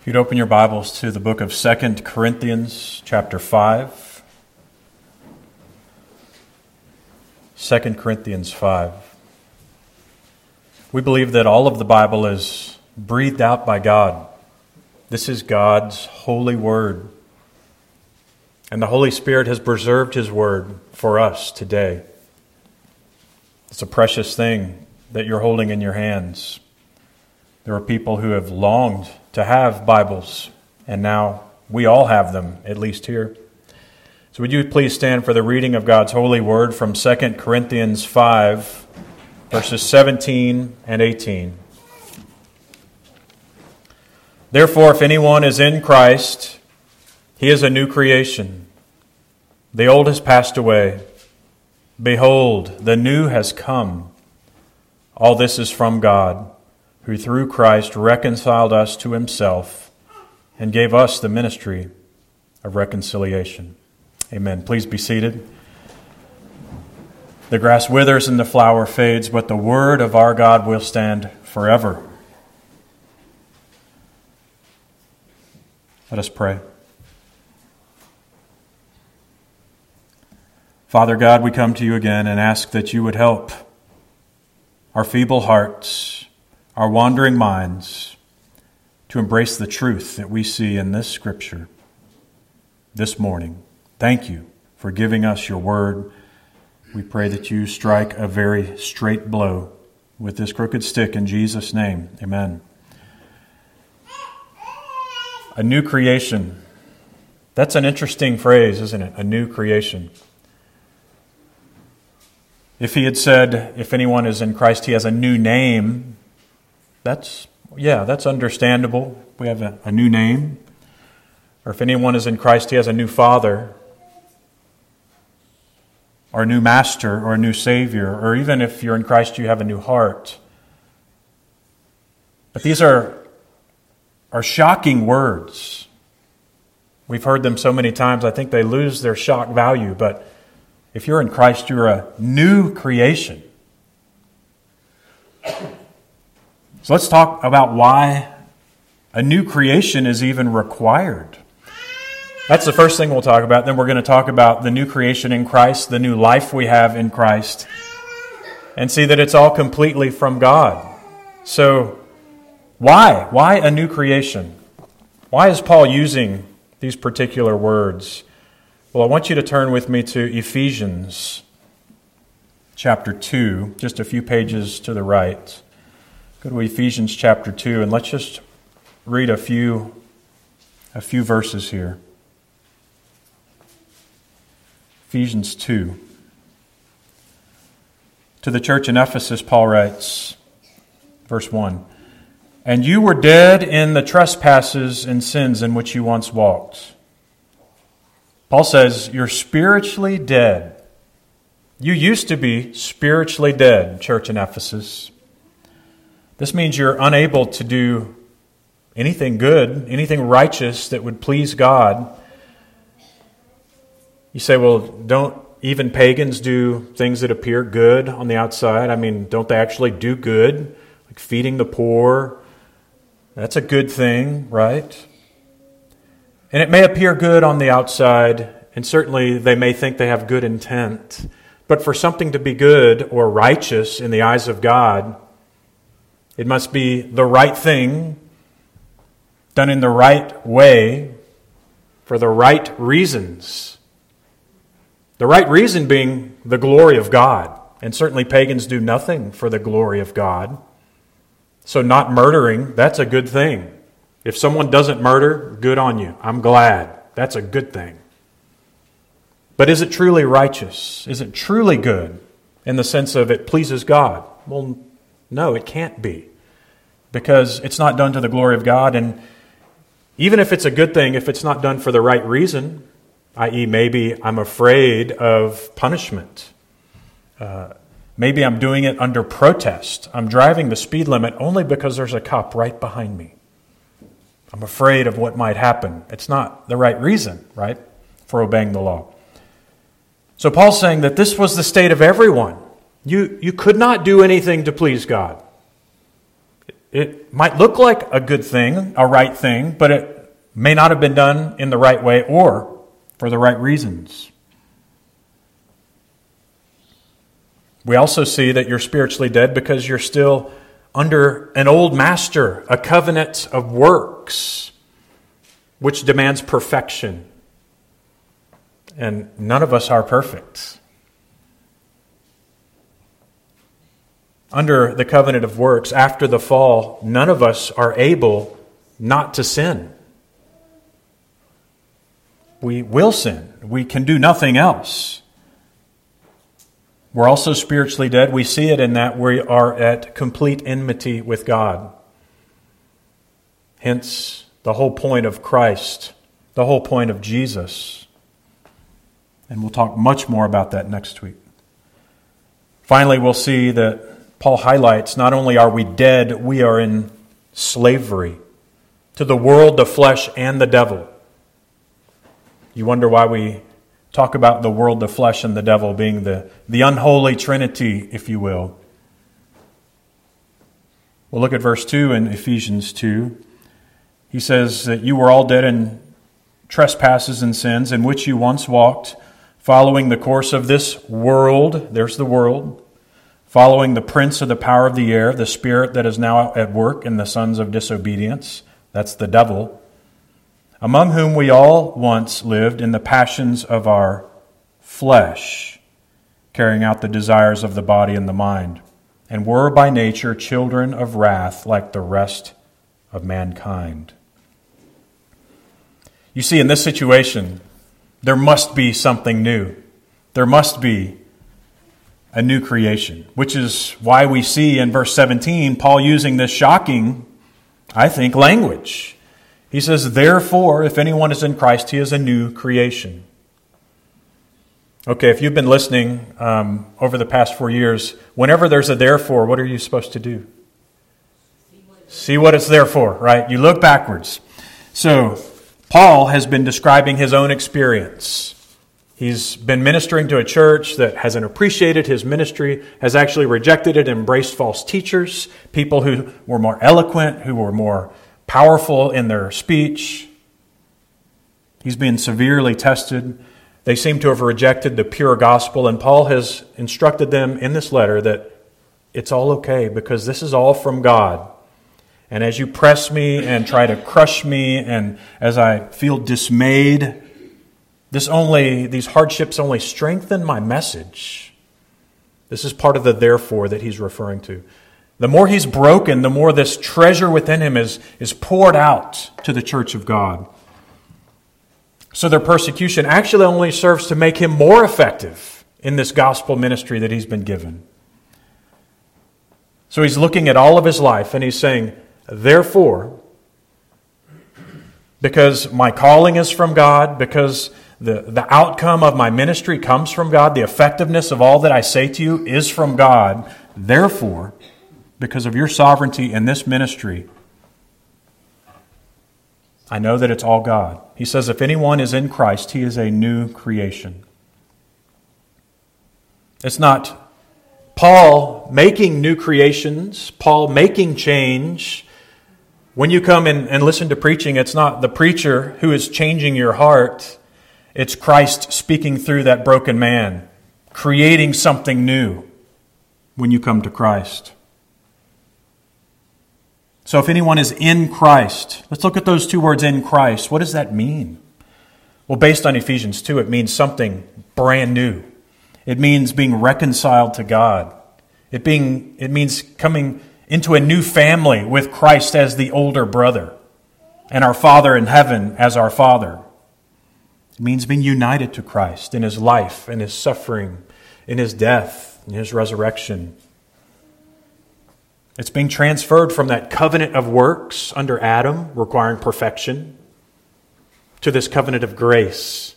If you'd open your Bibles to the book of 2 Corinthians, chapter 5. 2 Corinthians 5. We believe that all of the Bible is breathed out by God. This is God's holy word. And the Holy Spirit has preserved His word for us today. It's a precious thing that you're holding in your hands. There are people who have longed to have Bibles, and now we all have them, at least here. So, would you please stand for the reading of God's holy word from 2 Corinthians 5, verses 17 and 18? Therefore, if anyone is in Christ, he is a new creation. The old has passed away. Behold, the new has come. All this is from God who through Christ reconciled us to himself and gave us the ministry of reconciliation. Amen. Please be seated. The grass withers and the flower fades, but the word of our God will stand forever. Let us pray. Father God, we come to you again and ask that you would help our feeble hearts our wandering minds to embrace the truth that we see in this scripture this morning. Thank you for giving us your word. We pray that you strike a very straight blow with this crooked stick in Jesus' name. Amen. A new creation. That's an interesting phrase, isn't it? A new creation. If he had said, if anyone is in Christ, he has a new name, that's, yeah, that's understandable. We have a, a new name. Or if anyone is in Christ, he has a new father, or a new master, or a new savior, or even if you're in Christ, you have a new heart. But these are, are shocking words. We've heard them so many times, I think they lose their shock value. But if you're in Christ, you're a new creation. Let's talk about why a new creation is even required. That's the first thing we'll talk about. Then we're going to talk about the new creation in Christ, the new life we have in Christ, and see that it's all completely from God. So, why? Why a new creation? Why is Paul using these particular words? Well, I want you to turn with me to Ephesians chapter 2, just a few pages to the right. Go to Ephesians chapter 2 and let's just read a few a few verses here. Ephesians 2. To the church in Ephesus, Paul writes, verse 1 And you were dead in the trespasses and sins in which you once walked. Paul says, You're spiritually dead. You used to be spiritually dead, church in Ephesus. This means you're unable to do anything good, anything righteous that would please God. You say, well, don't even pagans do things that appear good on the outside? I mean, don't they actually do good? Like feeding the poor. That's a good thing, right? And it may appear good on the outside, and certainly they may think they have good intent. But for something to be good or righteous in the eyes of God, it must be the right thing, done in the right way, for the right reasons. The right reason being the glory of God. And certainly pagans do nothing for the glory of God. So, not murdering, that's a good thing. If someone doesn't murder, good on you. I'm glad. That's a good thing. But is it truly righteous? Is it truly good in the sense of it pleases God? Well, no, it can't be because it's not done to the glory of God. And even if it's a good thing, if it's not done for the right reason, i.e., maybe I'm afraid of punishment, uh, maybe I'm doing it under protest, I'm driving the speed limit only because there's a cop right behind me. I'm afraid of what might happen. It's not the right reason, right, for obeying the law. So Paul's saying that this was the state of everyone. You, you could not do anything to please God. It might look like a good thing, a right thing, but it may not have been done in the right way or for the right reasons. We also see that you're spiritually dead because you're still under an old master, a covenant of works, which demands perfection. And none of us are perfect. Under the covenant of works, after the fall, none of us are able not to sin. We will sin. We can do nothing else. We're also spiritually dead. We see it in that we are at complete enmity with God. Hence, the whole point of Christ, the whole point of Jesus. And we'll talk much more about that next week. Finally, we'll see that Paul highlights not only are we dead, we are in slavery to the world, the flesh, and the devil. You wonder why we talk about the world, the flesh, and the devil being the, the unholy trinity, if you will. We'll look at verse 2 in Ephesians 2. He says that you were all dead in trespasses and sins in which you once walked, following the course of this world. There's the world. Following the prince of the power of the air, the spirit that is now at work in the sons of disobedience. That's the devil among whom we all once lived in the passions of our flesh, carrying out the desires of the body and the mind, and were by nature children of wrath like the rest of mankind. You see, in this situation, there must be something new. There must be a new creation, which is why we see in verse 17 Paul using this shocking, I think, language. He says, Therefore, if anyone is in Christ, he is a new creation. Okay, if you've been listening um, over the past four years, whenever there's a therefore, what are you supposed to do? See what it's there for, right? You look backwards. So, Paul has been describing his own experience. He's been ministering to a church that hasn't appreciated his ministry, has actually rejected it, embraced false teachers, people who were more eloquent, who were more powerful in their speech. He's been severely tested. They seem to have rejected the pure gospel, and Paul has instructed them in this letter that it's all okay because this is all from God. And as you press me and try to crush me, and as I feel dismayed, this only, these hardships only strengthen my message. This is part of the therefore that he's referring to. The more he's broken, the more this treasure within him is, is poured out to the church of God. So their persecution actually only serves to make him more effective in this gospel ministry that he's been given. So he's looking at all of his life and he's saying, Therefore, because my calling is from God, because the, the outcome of my ministry comes from God, the effectiveness of all that I say to you is from God, therefore, because of your sovereignty in this ministry, I know that it's all God. He says, if anyone is in Christ, he is a new creation. It's not Paul making new creations, Paul making change. When you come and, and listen to preaching, it's not the preacher who is changing your heart, it's Christ speaking through that broken man, creating something new when you come to Christ. So if anyone is in Christ, let's look at those two words in Christ. What does that mean? Well, based on Ephesians 2, it means something brand new. It means being reconciled to God. It, being, it means coming into a new family with Christ as the older brother and our Father in heaven as our Father. It means being united to Christ in his life, in his suffering, in his death, in his resurrection. It's being transferred from that covenant of works under Adam, requiring perfection, to this covenant of grace,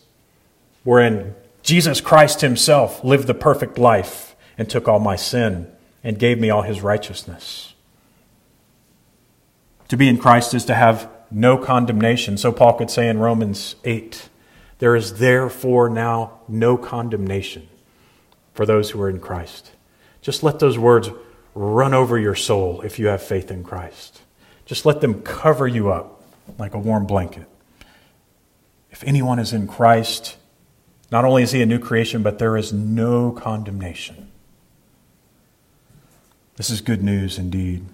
wherein Jesus Christ Himself lived the perfect life and took all my sin and gave me all His righteousness. To be in Christ is to have no condemnation. So Paul could say in Romans 8, there is therefore now no condemnation for those who are in Christ. Just let those words run over your soul if you have faith in Christ. Just let them cover you up like a warm blanket. If anyone is in Christ, not only is he a new creation, but there is no condemnation. This is good news indeed.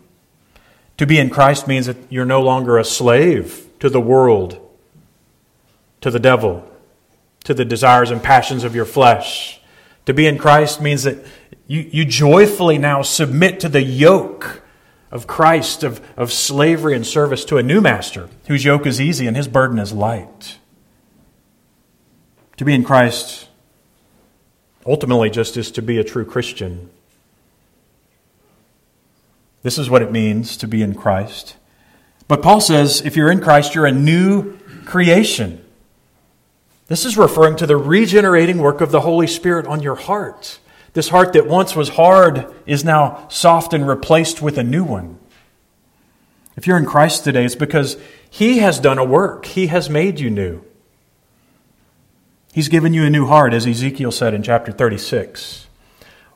To be in Christ means that you're no longer a slave to the world, to the devil, to the desires and passions of your flesh. To be in Christ means that you, you joyfully now submit to the yoke of Christ, of, of slavery and service to a new master whose yoke is easy and his burden is light. To be in Christ ultimately just is to be a true Christian. This is what it means to be in Christ. But Paul says if you're in Christ, you're a new creation. This is referring to the regenerating work of the Holy Spirit on your heart. This heart that once was hard is now soft and replaced with a new one. If you're in Christ today, it's because He has done a work, He has made you new. He's given you a new heart, as Ezekiel said in chapter 36.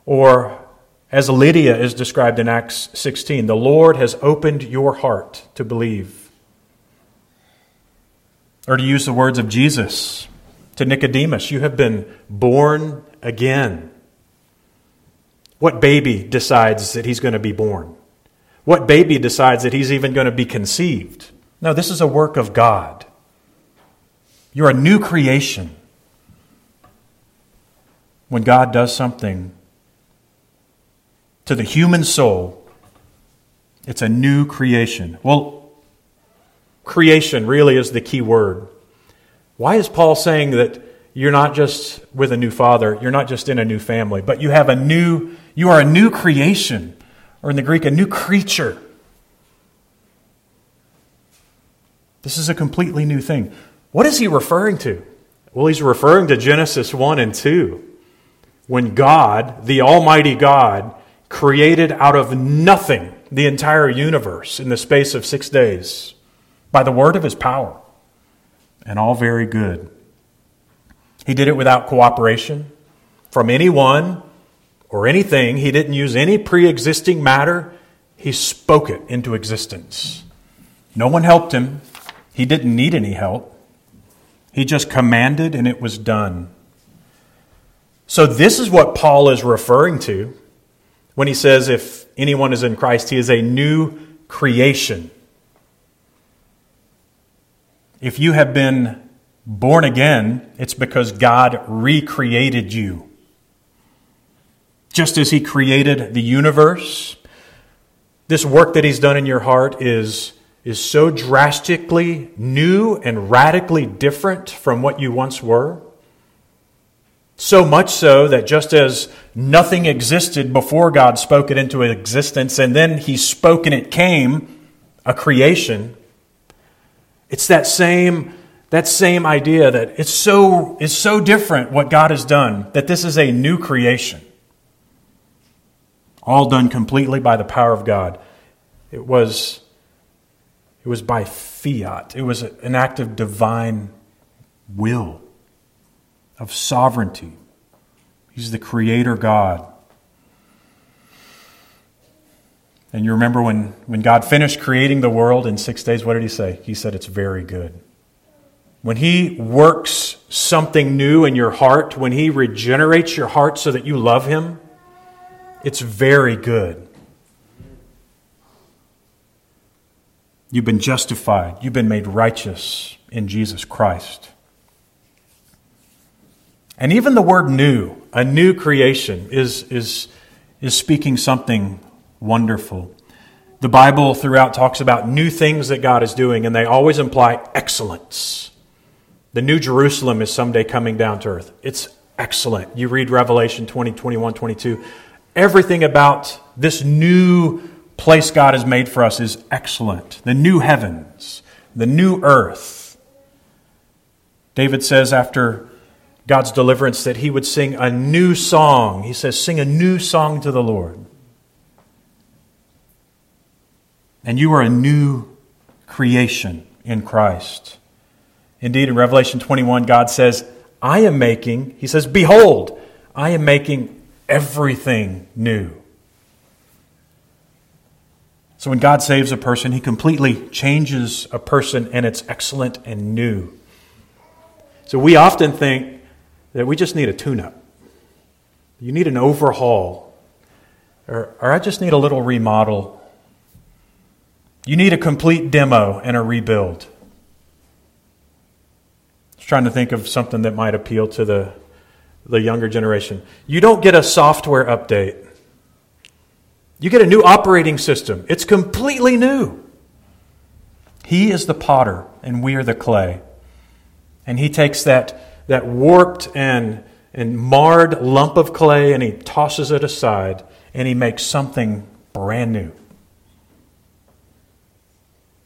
Or as Lydia is described in Acts 16, the Lord has opened your heart to believe. Or to use the words of Jesus to Nicodemus, you have been born again. What baby decides that he's going to be born? What baby decides that he's even going to be conceived? No, this is a work of God. You're a new creation. When God does something to the human soul, it's a new creation. Well, creation really is the key word. Why is Paul saying that you're not just with a new father, you're not just in a new family, but you have a new, you are a new creation, or in the Greek, a new creature. This is a completely new thing. What is he referring to? Well, he's referring to Genesis 1 and 2. When God, the Almighty God, created out of nothing the entire universe in the space of six days by the word of his power, and all very good. He did it without cooperation from anyone or anything. He didn't use any pre existing matter. He spoke it into existence. No one helped him. He didn't need any help. He just commanded and it was done. So, this is what Paul is referring to when he says, if anyone is in Christ, he is a new creation. If you have been born again, it's because God recreated you. Just as He created the universe, this work that He's done in your heart is, is so drastically new and radically different from what you once were. So much so that just as nothing existed before God spoke it into existence and then He spoke and it came, a creation, it's that same that same idea that it's so, it's so different what God has done, that this is a new creation. All done completely by the power of God. It was, it was by fiat, it was an act of divine will, of sovereignty. He's the creator God. And you remember when, when God finished creating the world in six days, what did he say? He said, It's very good. When He works something new in your heart, when He regenerates your heart so that you love Him, it's very good. You've been justified, you've been made righteous in Jesus Christ. And even the word new, a new creation, is, is, is speaking something wonderful. The Bible throughout talks about new things that God is doing, and they always imply excellence. The New Jerusalem is someday coming down to earth. It's excellent. You read Revelation 20, 21, 22. Everything about this new place God has made for us is excellent. The new heavens, the new earth. David says after God's deliverance that he would sing a new song. He says, Sing a new song to the Lord. And you are a new creation in Christ. Indeed, in Revelation 21, God says, I am making, He says, Behold, I am making everything new. So when God saves a person, he completely changes a person, and it's excellent and new. So we often think that we just need a tune up. You need an overhaul. Or, or I just need a little remodel. You need a complete demo and a rebuild. I trying to think of something that might appeal to the, the younger generation. You don't get a software update. You get a new operating system. It's completely new. He is the potter, and we are the clay. And he takes that, that warped and, and marred lump of clay and he tosses it aside and he makes something brand new.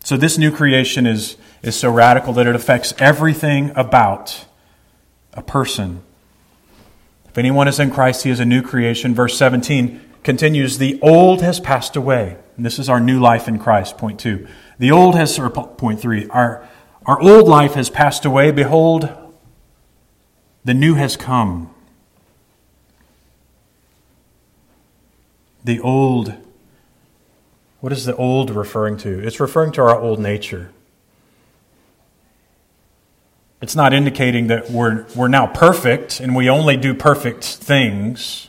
So, this new creation is, is so radical that it affects everything about a person. If anyone is in Christ, he is a new creation. Verse 17 continues The old has passed away. And this is our new life in Christ, point two. The old has, or point three, our, our old life has passed away. Behold, the new has come. The old what is the old referring to? It's referring to our old nature. It's not indicating that we're, we're now perfect and we only do perfect things,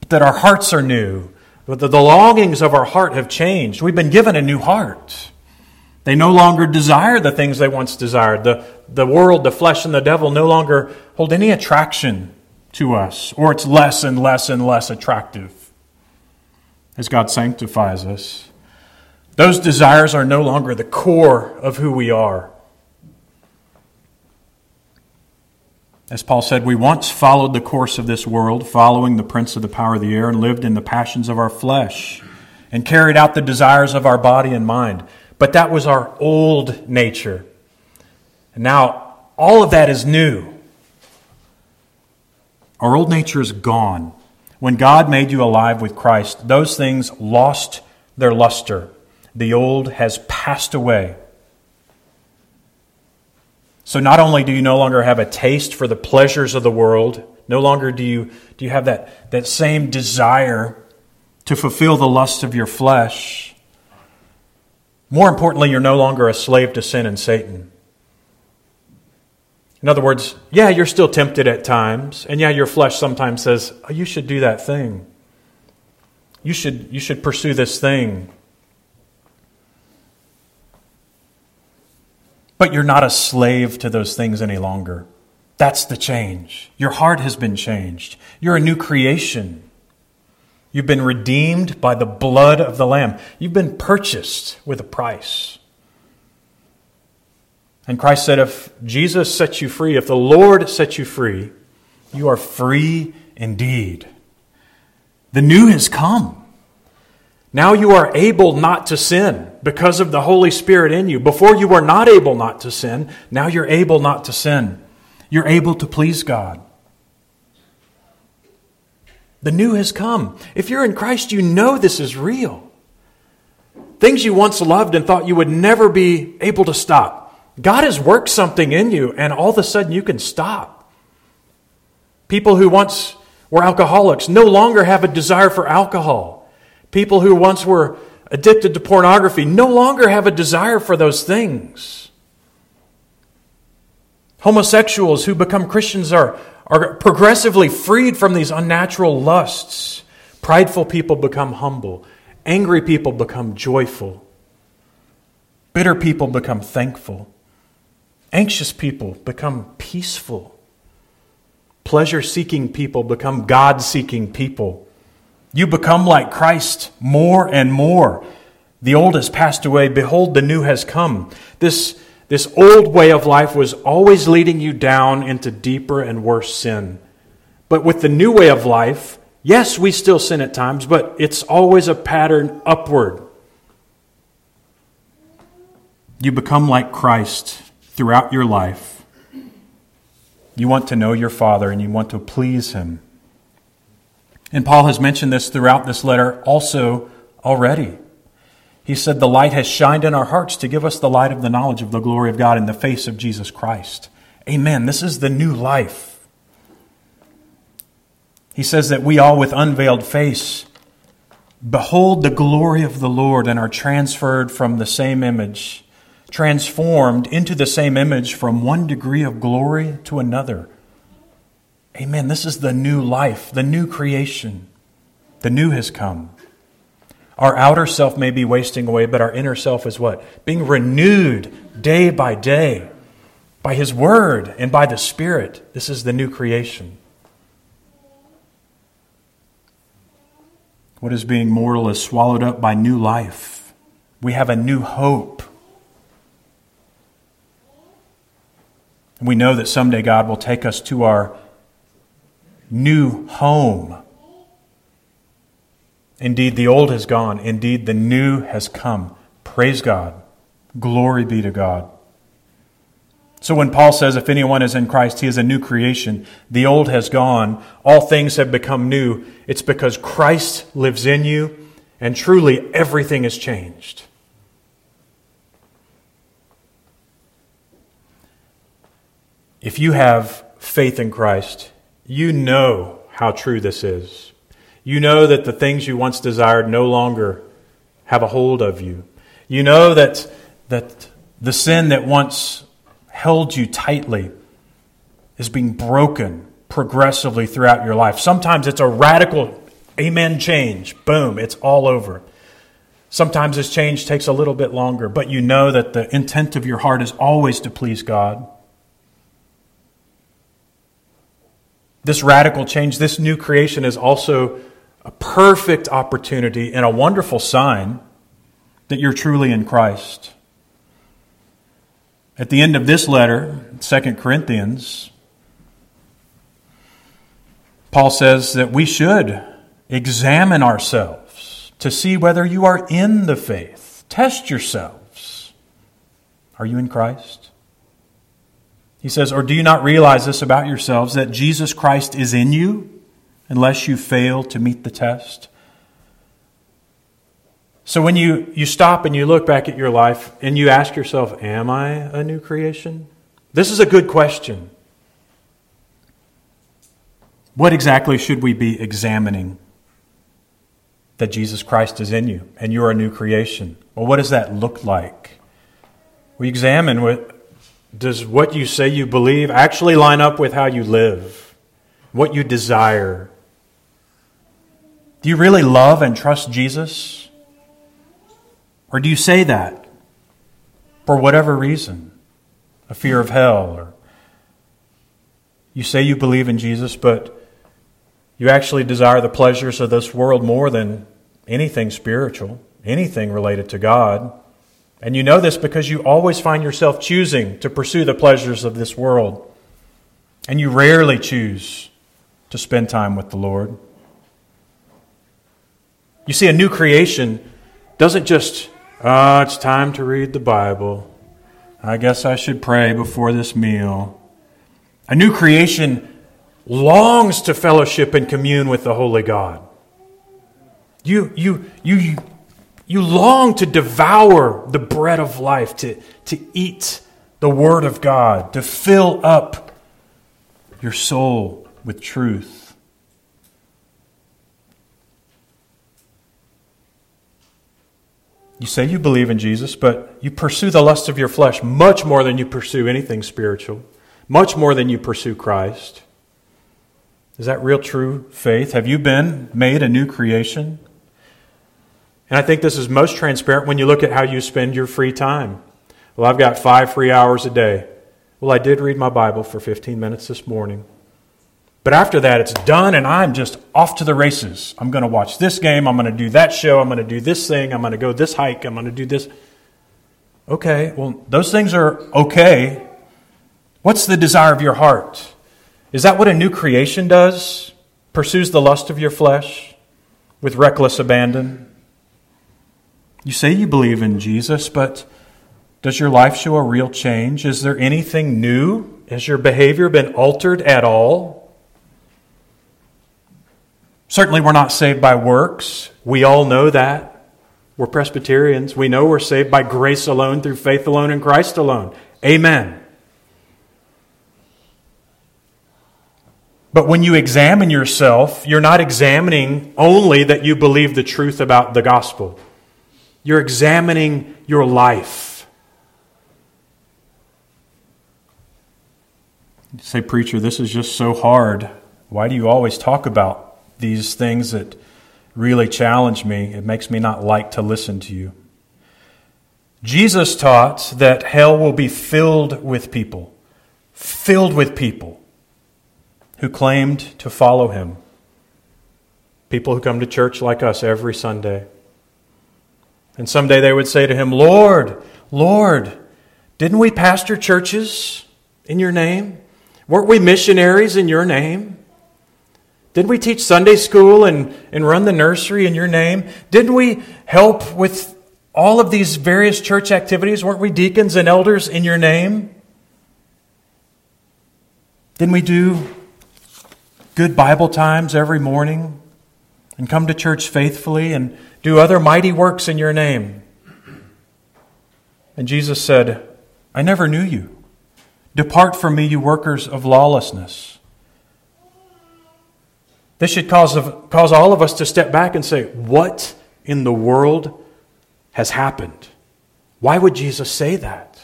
but that our hearts are new, that the longings of our heart have changed. We've been given a new heart. They no longer desire the things they once desired. The, the world, the flesh, and the devil no longer hold any attraction to us, or it's less and less and less attractive as God sanctifies us. Those desires are no longer the core of who we are. As Paul said, we once followed the course of this world, following the prince of the power of the air, and lived in the passions of our flesh, and carried out the desires of our body and mind. But that was our old nature. And now all of that is new. Our old nature is gone. When God made you alive with Christ, those things lost their luster. The old has passed away. So not only do you no longer have a taste for the pleasures of the world, no longer do you, do you have that, that same desire to fulfill the lust of your flesh. More importantly, you're no longer a slave to sin and Satan. In other words, yeah, you're still tempted at times, and yeah, your flesh sometimes says, oh, you should do that thing. You should, you should pursue this thing. But you're not a slave to those things any longer. That's the change. Your heart has been changed. You're a new creation. You've been redeemed by the blood of the Lamb. You've been purchased with a price. And Christ said, if Jesus sets you free, if the Lord sets you free, you are free indeed. The new has come. Now you are able not to sin because of the Holy Spirit in you. Before you were not able not to sin. Now you're able not to sin. You're able to please God. The new has come. If you're in Christ, you know this is real. Things you once loved and thought you would never be able to stop God has worked something in you, and all of a sudden you can stop. People who once were alcoholics no longer have a desire for alcohol. People who once were addicted to pornography no longer have a desire for those things. Homosexuals who become Christians are, are progressively freed from these unnatural lusts. Prideful people become humble. Angry people become joyful. Bitter people become thankful. Anxious people become peaceful. Pleasure seeking people become God seeking people. You become like Christ more and more. The old has passed away. Behold, the new has come. This, this old way of life was always leading you down into deeper and worse sin. But with the new way of life, yes, we still sin at times, but it's always a pattern upward. You become like Christ throughout your life, you want to know your Father and you want to please Him. And Paul has mentioned this throughout this letter also already. He said, The light has shined in our hearts to give us the light of the knowledge of the glory of God in the face of Jesus Christ. Amen. This is the new life. He says that we all with unveiled face behold the glory of the Lord and are transferred from the same image, transformed into the same image from one degree of glory to another. Amen. This is the new life, the new creation. The new has come. Our outer self may be wasting away, but our inner self is what? Being renewed day by day by His Word and by the Spirit. This is the new creation. What is being mortal is swallowed up by new life. We have a new hope. And we know that someday God will take us to our new home. Indeed, the old has gone. Indeed, the new has come. Praise God. Glory be to God. So when Paul says, if anyone is in Christ, he is a new creation, the old has gone, all things have become new, it's because Christ lives in you, and truly everything has changed. If you have faith in Christ, you know how true this is. You know that the things you once desired no longer have a hold of you. You know that, that the sin that once held you tightly is being broken progressively throughout your life. Sometimes it's a radical amen change. Boom, it's all over. Sometimes this change takes a little bit longer, but you know that the intent of your heart is always to please God. This radical change, this new creation is also a perfect opportunity and a wonderful sign that you're truly in Christ. At the end of this letter, 2 Corinthians, Paul says that we should examine ourselves to see whether you are in the faith. Test yourselves. Are you in Christ? He says, Or do you not realize this about yourselves, that Jesus Christ is in you, unless you fail to meet the test? So when you, you stop and you look back at your life and you ask yourself, Am I a new creation? This is a good question. What exactly should we be examining? That Jesus Christ is in you and you're a new creation. Well, what does that look like? We examine what does what you say you believe actually line up with how you live, what you desire. Do you really love and trust Jesus? Or do you say that for whatever reason? A fear of hell, or you say you believe in Jesus, but you actually desire the pleasures of this world more than anything spiritual, anything related to God. And you know this because you always find yourself choosing to pursue the pleasures of this world. And you rarely choose to spend time with the Lord. You see, a new creation doesn't just Ah, oh, it's time to read the Bible. I guess I should pray before this meal. A new creation longs to fellowship and commune with the Holy God. You, you, you, you long to devour the bread of life, to, to eat the Word of God, to fill up your soul with truth. You say you believe in Jesus, but you pursue the lust of your flesh much more than you pursue anything spiritual, much more than you pursue Christ. Is that real true faith? Have you been made a new creation? And I think this is most transparent when you look at how you spend your free time. Well, I've got five free hours a day. Well, I did read my Bible for 15 minutes this morning. But after that, it's done, and I'm just off to the races. I'm going to watch this game. I'm going to do that show. I'm going to do this thing. I'm going to go this hike. I'm going to do this. Okay, well, those things are okay. What's the desire of your heart? Is that what a new creation does? Pursues the lust of your flesh with reckless abandon? You say you believe in Jesus, but does your life show a real change? Is there anything new? Has your behavior been altered at all? Certainly, we're not saved by works. We all know that. We're Presbyterians. We know we're saved by grace alone, through faith alone, in Christ alone. Amen. But when you examine yourself, you're not examining only that you believe the truth about the gospel. You're examining your life. You say, Preacher, this is just so hard. Why do you always talk about these things that really challenge me? It makes me not like to listen to you. Jesus taught that hell will be filled with people, filled with people who claimed to follow him. People who come to church like us every Sunday. And someday they would say to him, Lord, Lord, didn't we pastor churches in your name? Weren't we missionaries in your name? Didn't we teach Sunday school and, and run the nursery in your name? Didn't we help with all of these various church activities? Weren't we deacons and elders in your name? Didn't we do good Bible times every morning and come to church faithfully and do other mighty works in your name? And Jesus said, I never knew you. Depart from me, you workers of lawlessness. This should cause, cause all of us to step back and say, What in the world has happened. Why would Jesus say that?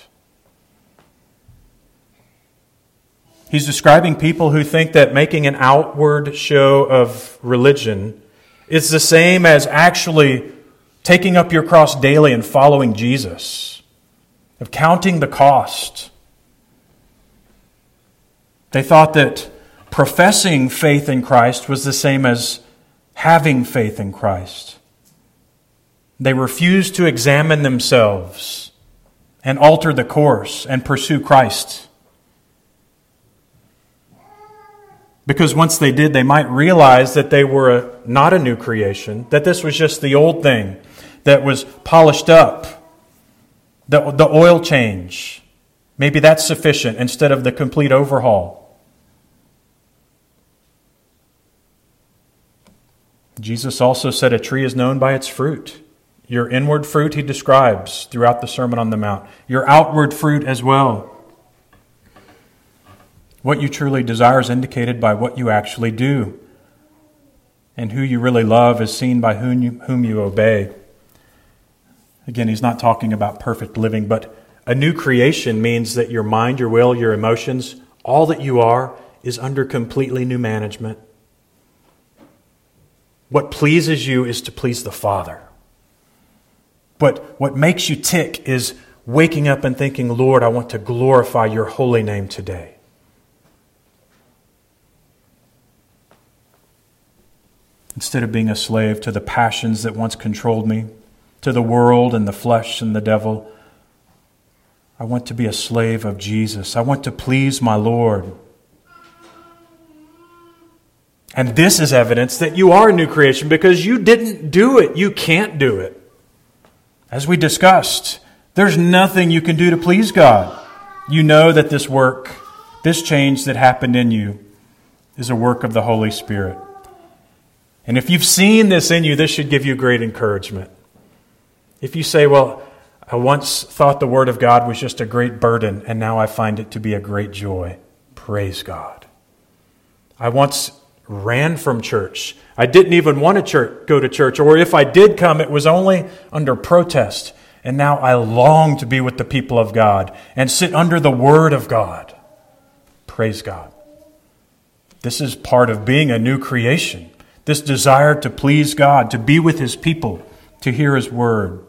He's describing people who think that making an outward show of religion is the same as actually taking up your cross daily and following Jesus, of counting the cost. They thought that professing faith in Christ was the same as having faith in Christ. They refused to examine themselves and alter the course and pursue Christ. Because once they did, they might realize that they were a, not a new creation, that this was just the old thing that was polished up, the, the oil change. Maybe that's sufficient instead of the complete overhaul. Jesus also said a tree is known by its fruit. Your inward fruit, he describes throughout the Sermon on the Mount. Your outward fruit as well. What you truly desire is indicated by what you actually do. And who you really love is seen by whom you, whom you obey. Again, he's not talking about perfect living, but a new creation means that your mind, your will, your emotions, all that you are, is under completely new management. What pleases you is to please the Father. But what makes you tick is waking up and thinking, Lord, I want to glorify your holy name today. Instead of being a slave to the passions that once controlled me, to the world and the flesh and the devil, I want to be a slave of Jesus. I want to please my Lord. And this is evidence that you are a new creation because you didn't do it. You can't do it. As we discussed, there's nothing you can do to please God. You know that this work, this change that happened in you, is a work of the Holy Spirit. And if you've seen this in you, this should give you great encouragement. If you say, Well, I once thought the Word of God was just a great burden, and now I find it to be a great joy, praise God. I once ran from church. I didn't even want to church, go to church, or if I did come, it was only under protest. And now I long to be with the people of God and sit under the Word of God. Praise God. This is part of being a new creation. This desire to please God, to be with His people, to hear His Word.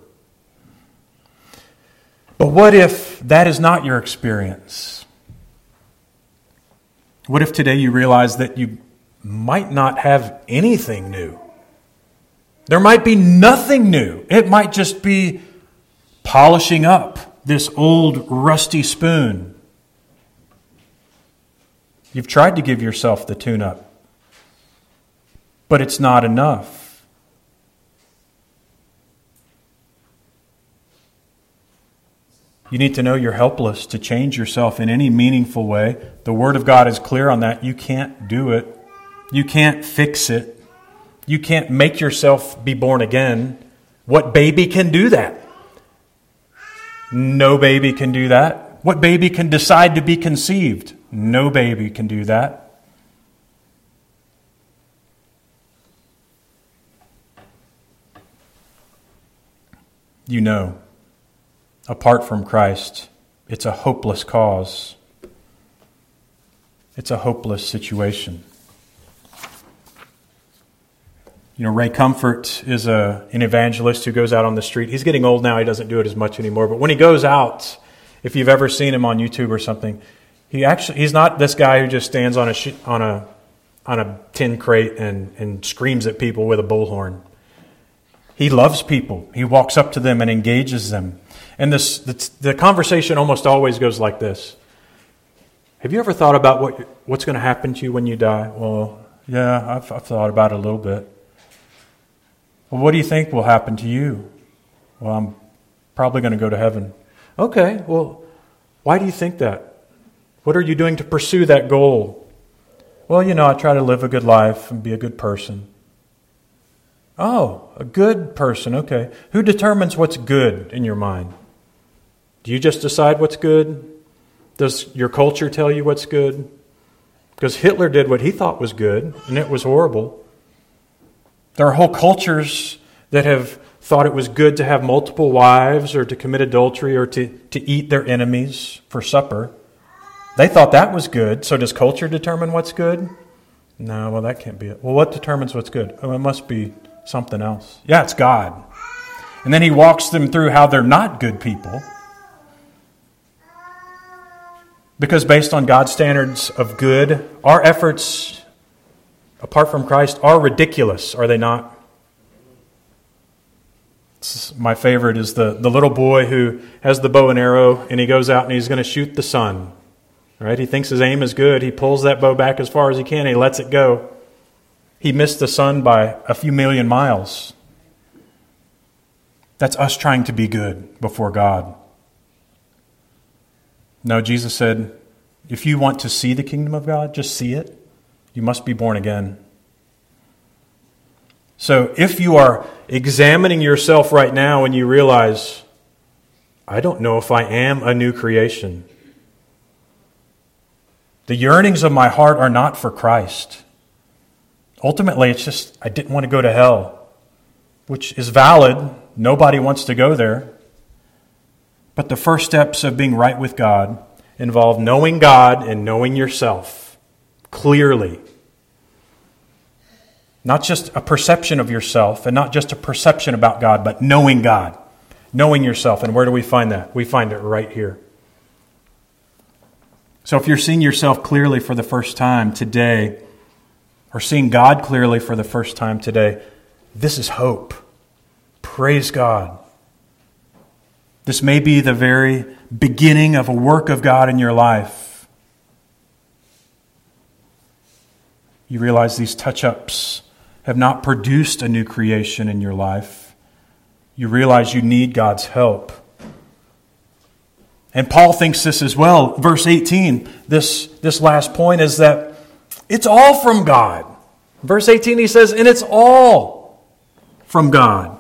But what if that is not your experience? What if today you realize that you might not have anything new. There might be nothing new. It might just be polishing up this old rusty spoon. You've tried to give yourself the tune up, but it's not enough. You need to know you're helpless to change yourself in any meaningful way. The Word of God is clear on that. You can't do it. You can't fix it. You can't make yourself be born again. What baby can do that? No baby can do that. What baby can decide to be conceived? No baby can do that. You know. Apart from Christ, it's a hopeless cause. It's a hopeless situation. You know, Ray Comfort is a, an evangelist who goes out on the street. He's getting old now, he doesn't do it as much anymore. But when he goes out, if you've ever seen him on YouTube or something, he actually he's not this guy who just stands on a on a on a tin crate and, and screams at people with a bullhorn. He loves people. He walks up to them and engages them. And this, the, the conversation almost always goes like this Have you ever thought about what, what's going to happen to you when you die? Well, yeah, I've, I've thought about it a little bit. Well, what do you think will happen to you? Well, I'm probably going to go to heaven. Okay, well, why do you think that? What are you doing to pursue that goal? Well, you know, I try to live a good life and be a good person. Oh, a good person, okay. Who determines what's good in your mind? Do you just decide what's good? Does your culture tell you what's good? Because Hitler did what he thought was good, and it was horrible. There are whole cultures that have thought it was good to have multiple wives or to commit adultery or to, to eat their enemies for supper. They thought that was good. So does culture determine what's good? No, well, that can't be it. Well, what determines what's good? Oh, it must be something else. Yeah, it's God. And then he walks them through how they're not good people. Because based on God's standards of good, our efforts apart from Christ are ridiculous, are they not? My favorite is the, the little boy who has the bow and arrow and he goes out and he's going to shoot the sun. Right? He thinks his aim is good. He pulls that bow back as far as he can he lets it go. He missed the sun by a few million miles. That's us trying to be good before God. No, Jesus said, if you want to see the kingdom of God, just see it. You must be born again. So if you are examining yourself right now and you realize, I don't know if I am a new creation, the yearnings of my heart are not for Christ. Ultimately, it's just, I didn't want to go to hell, which is valid. Nobody wants to go there. But the first steps of being right with God involve knowing God and knowing yourself clearly. Not just a perception of yourself and not just a perception about God, but knowing God, knowing yourself. And where do we find that? We find it right here. So if you're seeing yourself clearly for the first time today, or seeing God clearly for the first time today, this is hope. Praise God. This may be the very beginning of a work of God in your life. You realize these touch ups have not produced a new creation in your life. You realize you need God's help. And Paul thinks this as well. Verse 18, this, this last point is that it's all from God. Verse 18, he says, and it's all from God.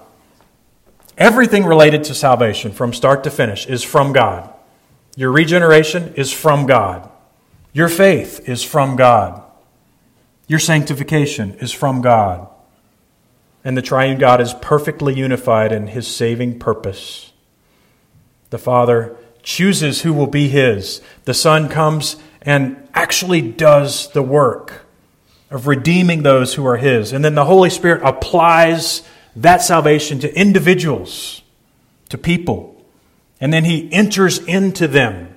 Everything related to salvation from start to finish is from God. Your regeneration is from God. Your faith is from God. Your sanctification is from God. And the triune God is perfectly unified in his saving purpose. The Father chooses who will be his. The Son comes and actually does the work of redeeming those who are his. And then the Holy Spirit applies that salvation to individuals, to people. And then he enters into them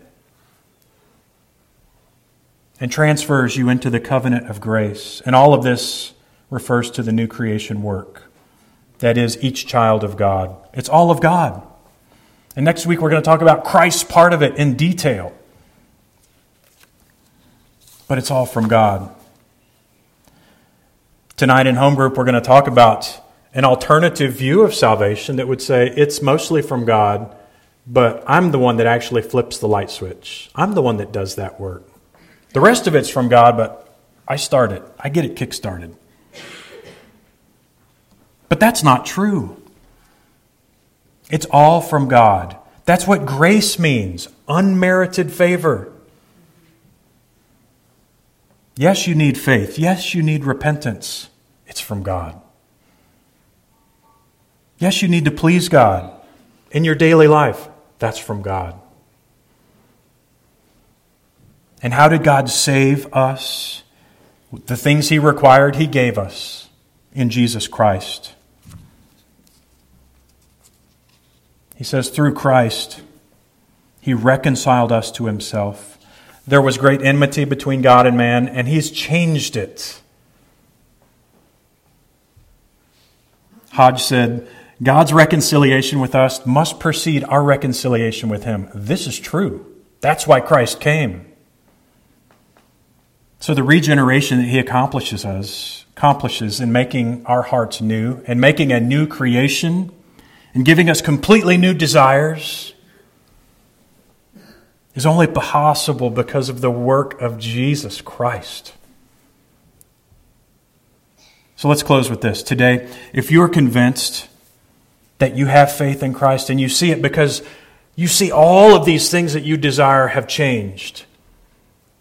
and transfers you into the covenant of grace. And all of this refers to the new creation work. That is, each child of God. It's all of God. And next week we're going to talk about Christ's part of it in detail. But it's all from God. Tonight in home group, we're going to talk about an alternative view of salvation that would say it's mostly from God, but I'm the one that actually flips the light switch. I'm the one that does that work. The rest of it's from God, but I start it. I get it kick-started. But that's not true. It's all from God. That's what grace means unmerited favor. Yes, you need faith. Yes, you need repentance. It's from God. Yes, you need to please God. in your daily life, that's from God. And how did God save us? The things He required, He gave us in Jesus Christ. He says, through Christ, He reconciled us to Himself. There was great enmity between God and man, and He's changed it. Hodge said, God's reconciliation with us must precede our reconciliation with Him. This is true. That's why Christ came. So the regeneration that he accomplishes us accomplishes in making our hearts new and making a new creation and giving us completely new desires is only possible because of the work of Jesus Christ. So let's close with this. Today, if you're convinced that you have faith in Christ and you see it because you see all of these things that you desire have changed,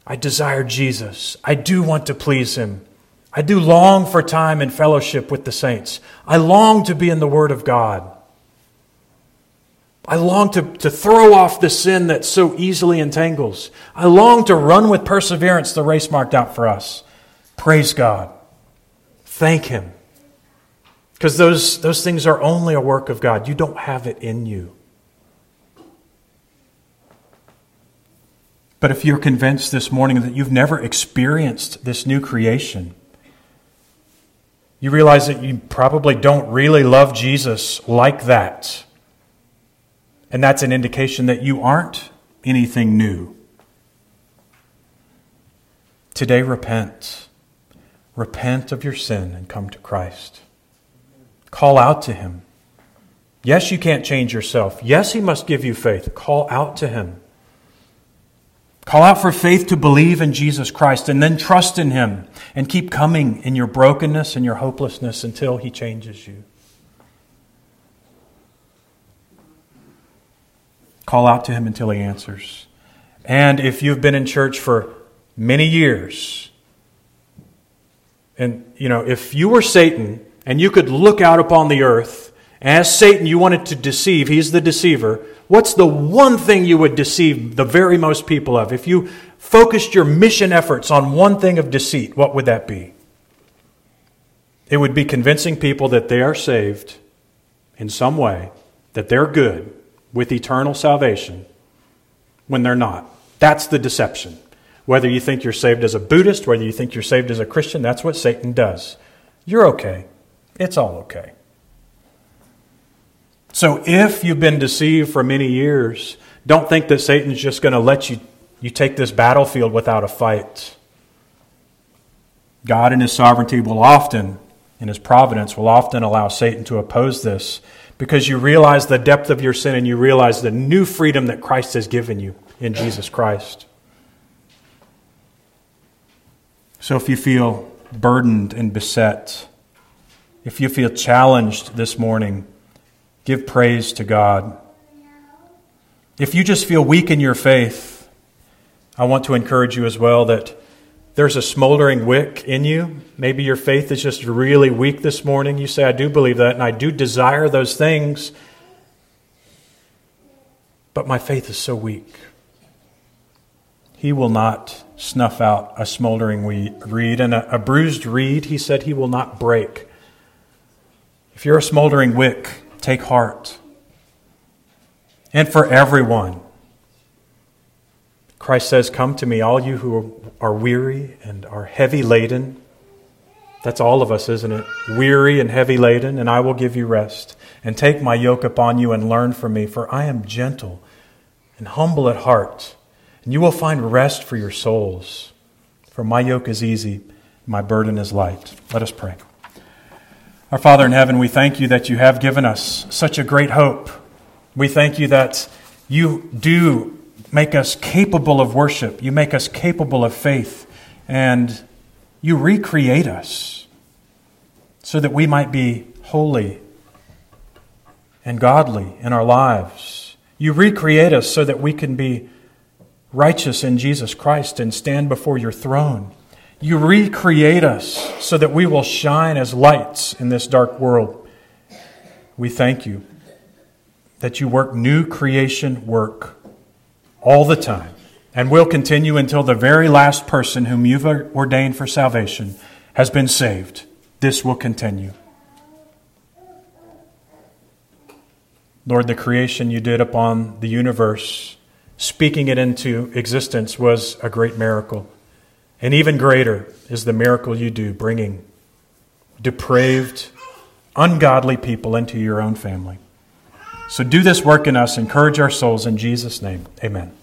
I desire Jesus. I do want to please him. I do long for time and fellowship with the saints. I long to be in the Word of God. I long to, to throw off the sin that so easily entangles. I long to run with perseverance the race marked out for us. Praise God. Thank Him. Because those, those things are only a work of God. You don't have it in you. But if you're convinced this morning that you've never experienced this new creation, you realize that you probably don't really love Jesus like that. And that's an indication that you aren't anything new. Today, repent. Repent of your sin and come to Christ. Call out to Him. Yes, you can't change yourself. Yes, He must give you faith. Call out to Him. Call out for faith to believe in Jesus Christ and then trust in Him and keep coming in your brokenness and your hopelessness until He changes you. Call out to Him until He answers. And if you've been in church for many years, and you know, if you were Satan and you could look out upon the earth, as Satan you wanted to deceive, he's the deceiver What's the one thing you would deceive the very most people of? If you focused your mission efforts on one thing of deceit, what would that be? It would be convincing people that they are saved in some way, that they're good with eternal salvation when they're not. That's the deception. Whether you think you're saved as a Buddhist, whether you think you're saved as a Christian, that's what Satan does. You're okay. It's all okay. So if you've been deceived for many years, don't think that Satan's just going to let you, you take this battlefield without a fight. God, in His sovereignty, will often, in His providence, will often allow Satan to oppose this because you realize the depth of your sin and you realize the new freedom that Christ has given you in Jesus Christ. So if you feel burdened and beset, if you feel challenged this morning, Give praise to God. If you just feel weak in your faith, I want to encourage you as well that there's a smoldering wick in you. Maybe your faith is just really weak this morning. You say, I do believe that, and I do desire those things, but my faith is so weak. He will not snuff out a smoldering reed, and a, a bruised reed, he said, he will not break. If you're a smoldering wick, Take heart. And for everyone, Christ says, Come to me, all you who are weary and are heavy laden. That's all of us, isn't it? Weary and heavy laden, and I will give you rest. And take my yoke upon you and learn from me, for I am gentle and humble at heart, and you will find rest for your souls. For my yoke is easy, my burden is light. Let us pray. Our Father in heaven, we thank you that you have given us such a great hope. We thank you that you do make us capable of worship, you make us capable of faith, and you recreate us so that we might be holy and godly in our lives. You recreate us so that we can be righteous in Jesus Christ and stand before your throne. You recreate us so that we will shine as lights in this dark world. We thank you. that you work new creation work all the time and will continue until the very last person whom you've ordained for salvation has been saved. This will continue. Lord, the creation you did upon the universe, speaking it into existence, was a great miracle. And even greater is the miracle you do, bringing depraved, ungodly people into your own family. So do this work in us, encourage our souls in Jesus' name. Amen.